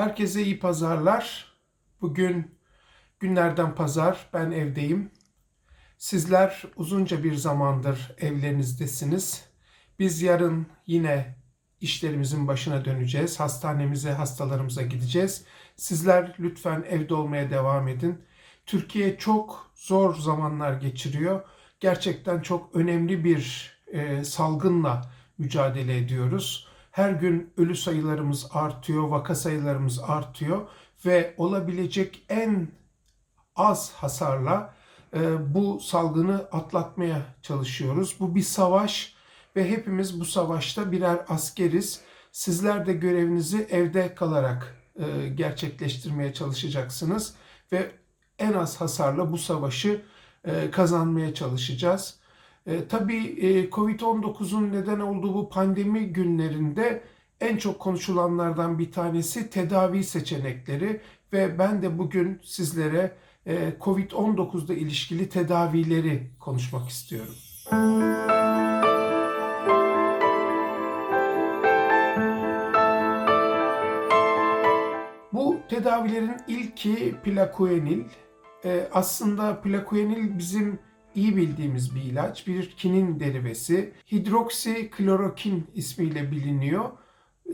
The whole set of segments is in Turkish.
Herkese iyi pazarlar. Bugün günlerden pazar. Ben evdeyim. Sizler uzunca bir zamandır evlerinizdesiniz. Biz yarın yine işlerimizin başına döneceğiz. Hastanemize, hastalarımıza gideceğiz. Sizler lütfen evde olmaya devam edin. Türkiye çok zor zamanlar geçiriyor. Gerçekten çok önemli bir e, salgınla mücadele ediyoruz. Her gün ölü sayılarımız artıyor, vaka sayılarımız artıyor ve olabilecek en az hasarla e, bu salgını atlatmaya çalışıyoruz. Bu bir savaş ve hepimiz bu savaşta birer askeriz. Sizler de görevinizi evde kalarak e, gerçekleştirmeye çalışacaksınız ve en az hasarla bu savaşı e, kazanmaya çalışacağız. E, tabii e, Covid-19'un neden olduğu bu pandemi günlerinde en çok konuşulanlardan bir tanesi tedavi seçenekleri ve ben de bugün sizlere e, Covid-19'da ilişkili tedavileri konuşmak istiyorum. Bu tedavilerin ilki plakuenil. E, aslında plakuenil bizim iyi bildiğimiz bir ilaç. Bir kinin derivesi. Hidroksiklorokin ismiyle biliniyor.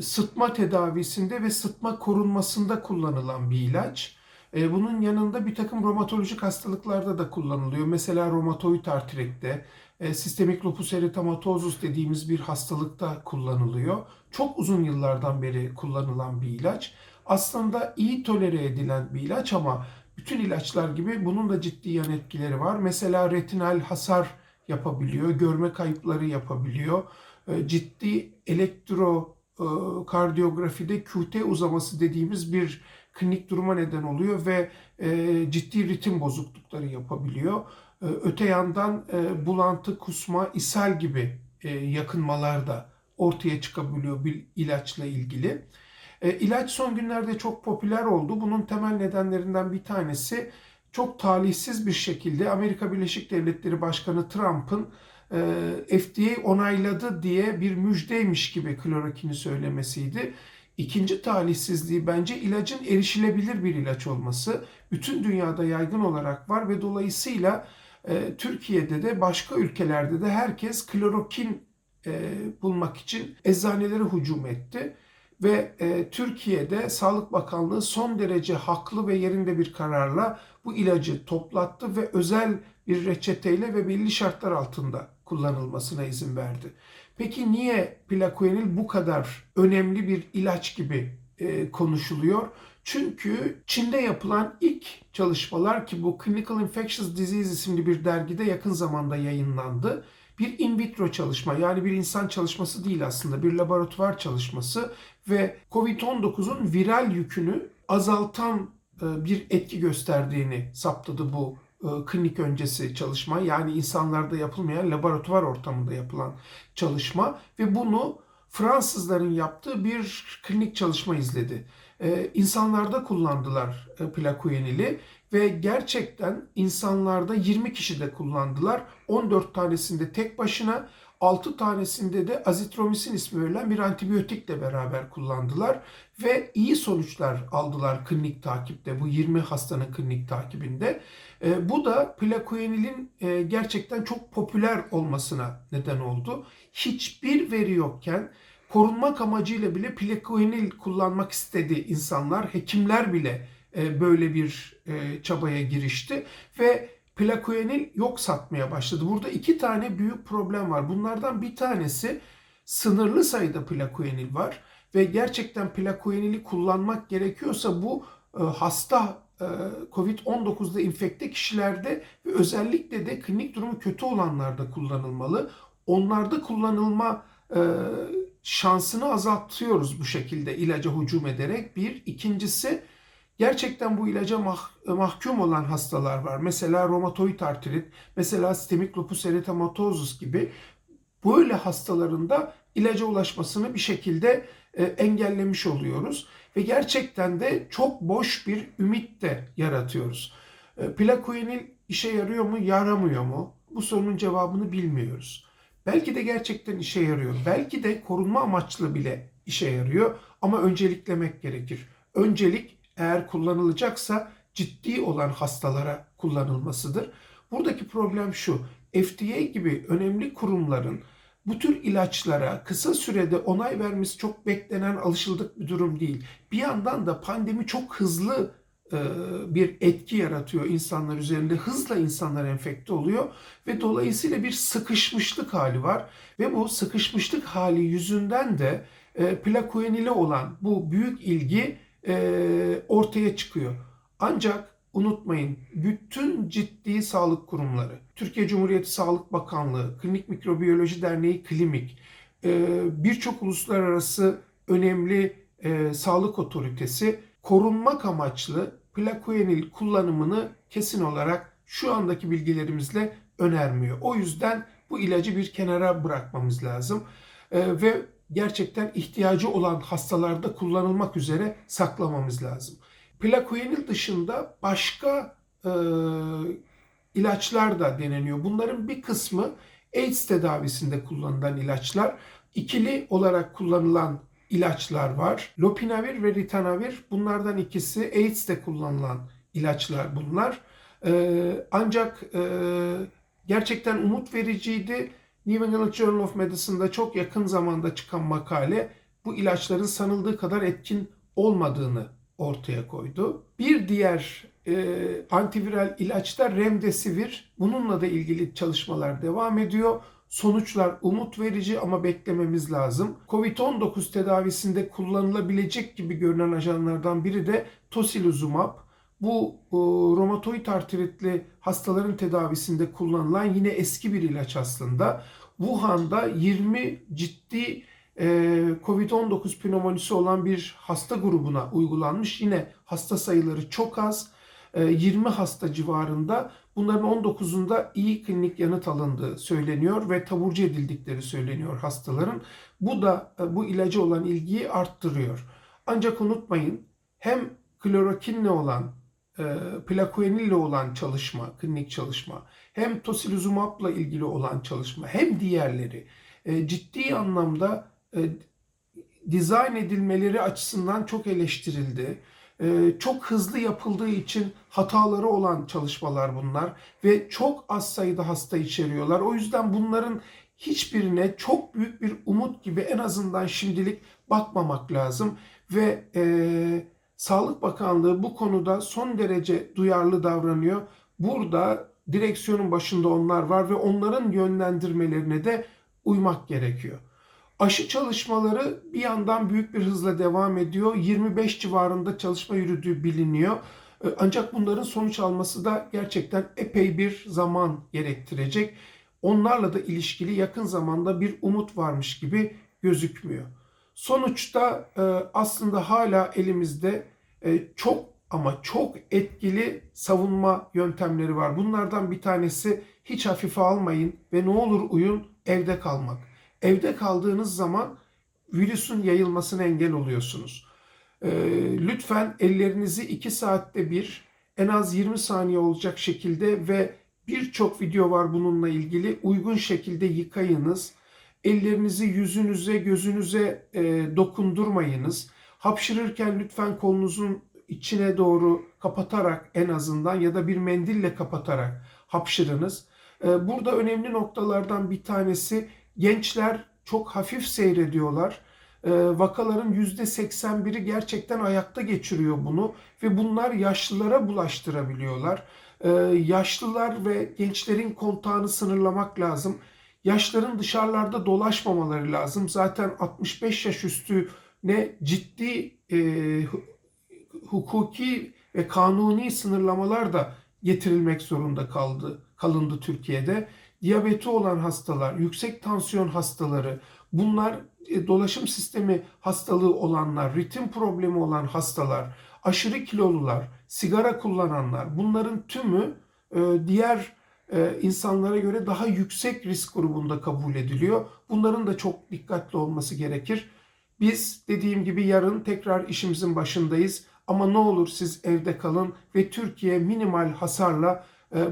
Sıtma tedavisinde ve sıtma korunmasında kullanılan bir ilaç. E, bunun yanında bir takım romatolojik hastalıklarda da kullanılıyor. Mesela romatoid artritte, e, sistemik lupus eritematosus dediğimiz bir hastalıkta kullanılıyor. Çok uzun yıllardan beri kullanılan bir ilaç. Aslında iyi tolere edilen bir ilaç ama bütün ilaçlar gibi bunun da ciddi yan etkileri var. Mesela retinal hasar yapabiliyor, görme kayıpları yapabiliyor. E, ciddi elektrokardiyografide QT uzaması dediğimiz bir klinik duruma neden oluyor ve e, ciddi ritim bozuklukları yapabiliyor. E, öte yandan bulantı, kusma, ishal gibi yakınmalar da ortaya çıkabiliyor bir ilaçla ilgili. E, ilaç son günlerde çok popüler oldu. Bunun temel nedenlerinden bir tanesi çok talihsiz bir şekilde Amerika Birleşik Devletleri Başkanı Trump'ın e, FDA onayladı diye bir müjdeymiş gibi klorokini söylemesiydi. İkinci talihsizliği bence ilacın erişilebilir bir ilaç olması. Bütün dünyada yaygın olarak var ve dolayısıyla e, Türkiye'de de başka ülkelerde de herkes klorokin e, bulmak için eczanelere hücum etti ve e, Türkiye'de Sağlık Bakanlığı son derece haklı ve yerinde bir kararla bu ilacı toplattı ve özel bir reçeteyle ve belli şartlar altında kullanılmasına izin verdi. Peki niye plakuenil bu kadar önemli bir ilaç gibi e, konuşuluyor? Çünkü Çin'de yapılan ilk çalışmalar ki bu Clinical Infectious Disease isimli bir dergide yakın zamanda yayınlandı bir in vitro çalışma yani bir insan çalışması değil aslında bir laboratuvar çalışması ve COVID-19'un viral yükünü azaltan e, bir etki gösterdiğini saptadı bu e, klinik öncesi çalışma. Yani insanlarda yapılmayan laboratuvar ortamında yapılan çalışma ve bunu Fransızların yaptığı bir klinik çalışma izledi. Ee, insanlarda kullandılar e, plakuenili ve gerçekten insanlarda 20 kişi de kullandılar. 14 tanesinde tek başına, 6 tanesinde de azitromisin ismi verilen bir antibiyotikle beraber kullandılar ve iyi sonuçlar aldılar klinik takipte bu 20 hastanın klinik takibinde. E, bu da plakuenilin e, gerçekten çok popüler olmasına neden oldu. Hiçbir veri yokken korunmak amacıyla bile plakuenil kullanmak istedi insanlar, hekimler bile e, böyle bir e, çabaya girişti ve plakuenil yok satmaya başladı. Burada iki tane büyük problem var. Bunlardan bir tanesi sınırlı sayıda plakuenil var ve gerçekten plakuenili kullanmak gerekiyorsa bu e, hasta COVID-19'da infekte kişilerde ve özellikle de klinik durumu kötü olanlarda kullanılmalı. Onlarda kullanılma şansını azaltıyoruz bu şekilde ilaca hücum ederek. Bir. ikincisi gerçekten bu ilaca mah mahkum olan hastalar var. Mesela romatoid artrit, mesela sistemik lupus eritematosus gibi böyle hastalarında ilaca ulaşmasını bir şekilde e, engellemiş oluyoruz. Ve gerçekten de çok boş bir ümit de yaratıyoruz. E, plakuenil işe yarıyor mu, yaramıyor mu? Bu sorunun cevabını bilmiyoruz. Belki de gerçekten işe yarıyor. Belki de korunma amaçlı bile işe yarıyor ama önceliklemek gerekir. öncelik eğer kullanılacaksa ciddi olan hastalara kullanılmasıdır. Buradaki problem şu. FDA gibi önemli kurumların bu tür ilaçlara kısa sürede onay vermesi çok beklenen alışıldık bir durum değil. Bir yandan da pandemi çok hızlı e, bir etki yaratıyor insanlar üzerinde. Hızla insanlar enfekte oluyor ve dolayısıyla bir sıkışmışlık hali var. Ve bu sıkışmışlık hali yüzünden de e, plakoenile olan bu büyük ilgi e, ortaya çıkıyor. Ancak unutmayın bütün ciddi sağlık kurumları, Türkiye Cumhuriyeti Sağlık Bakanlığı, Klinik Mikrobiyoloji Derneği Klimik, birçok uluslararası önemli sağlık otoritesi korunmak amaçlı plakoenil kullanımını kesin olarak şu andaki bilgilerimizle önermiyor. O yüzden bu ilacı bir kenara bırakmamız lazım e, ve gerçekten ihtiyacı olan hastalarda kullanılmak üzere saklamamız lazım. Plakoenil dışında başka e, ilaçlar da deneniyor. Bunların bir kısmı AIDS tedavisinde kullanılan ilaçlar. İkili olarak kullanılan ilaçlar var. Lopinavir ve ritanavir bunlardan ikisi AIDS'te kullanılan ilaçlar bunlar. Ee, ancak e, gerçekten umut vericiydi. New England Journal of Medicine'da çok yakın zamanda çıkan makale bu ilaçların sanıldığı kadar etkin olmadığını ortaya koydu. Bir diğer e, antiviral ilaçta remdesivir. Bununla da ilgili çalışmalar devam ediyor. Sonuçlar umut verici ama beklememiz lazım. Covid-19 tedavisinde kullanılabilecek gibi görünen ajanlardan biri de tocilizumab. Bu e, romatoid artritli hastaların tedavisinde kullanılan yine eski bir ilaç aslında. Wuhan'da 20 ciddi e, Covid-19 pneumonisi olan bir hasta grubuna uygulanmış. Yine hasta sayıları çok az. 20 e, hasta civarında bunların 19'unda iyi klinik yanıt alındığı söyleniyor ve taburcu edildikleri söyleniyor hastaların. Bu da e, bu ilaca olan ilgiyi arttırıyor. Ancak unutmayın hem klorokinle olan e, plakoenille olan çalışma, klinik çalışma, hem tosilizumabla ilgili olan çalışma, hem diğerleri ciddi anlamda dizayn edilmeleri açısından çok eleştirildi. Çok hızlı yapıldığı için hataları olan çalışmalar bunlar ve çok az sayıda hasta içeriyorlar. O yüzden bunların hiçbirine çok büyük bir umut gibi en azından şimdilik bakmamak lazım ve e, Sağlık Bakanlığı bu konuda son derece duyarlı davranıyor. Burada direksiyonun başında onlar var ve onların yönlendirmelerine de uymak gerekiyor. Aşı çalışmaları bir yandan büyük bir hızla devam ediyor. 25 civarında çalışma yürüdüğü biliniyor. Ee, ancak bunların sonuç alması da gerçekten epey bir zaman gerektirecek. Onlarla da ilişkili yakın zamanda bir umut varmış gibi gözükmüyor. Sonuçta e, aslında hala elimizde e, çok ama çok etkili savunma yöntemleri var. Bunlardan bir tanesi hiç hafife almayın ve ne olur uyun evde kalmak. Evde kaldığınız zaman virüsün yayılmasına engel oluyorsunuz. Ee, lütfen ellerinizi 2 saatte bir en az 20 saniye olacak şekilde ve birçok video var bununla ilgili uygun şekilde yıkayınız. Ellerinizi yüzünüze, gözünüze e, dokundurmayınız. Hapşırırken lütfen kolunuzun içine doğru kapatarak en azından ya da bir mendille kapatarak hapşırınız. E, burada önemli noktalardan bir tanesi Gençler çok hafif seyrediyorlar. E, vakaların %81'i gerçekten ayakta geçiriyor bunu ve bunlar yaşlılara bulaştırabiliyorlar. E, yaşlılar ve gençlerin kontağını sınırlamak lazım. Yaşların dışarılarda dolaşmamaları lazım. Zaten 65 yaş üstü ne ciddi e, hukuki ve kanuni sınırlamalar da getirilmek zorunda kaldı kalındı Türkiye'de diyabeti olan hastalar, yüksek tansiyon hastaları, bunlar e, dolaşım sistemi hastalığı olanlar, ritim problemi olan hastalar, aşırı kilolular, sigara kullananlar bunların tümü e, diğer insanlara göre daha yüksek risk grubunda kabul ediliyor. Bunların da çok dikkatli olması gerekir. Biz dediğim gibi yarın tekrar işimizin başındayız. Ama ne olur siz evde kalın ve Türkiye minimal hasarla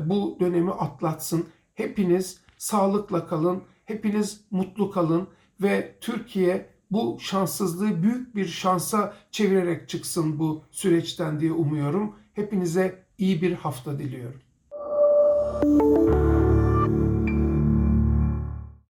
bu dönemi atlatsın. Hepiniz sağlıkla kalın, hepiniz mutlu kalın ve Türkiye bu şanssızlığı büyük bir şansa çevirerek çıksın bu süreçten diye umuyorum. Hepinize iyi bir hafta diliyorum. Música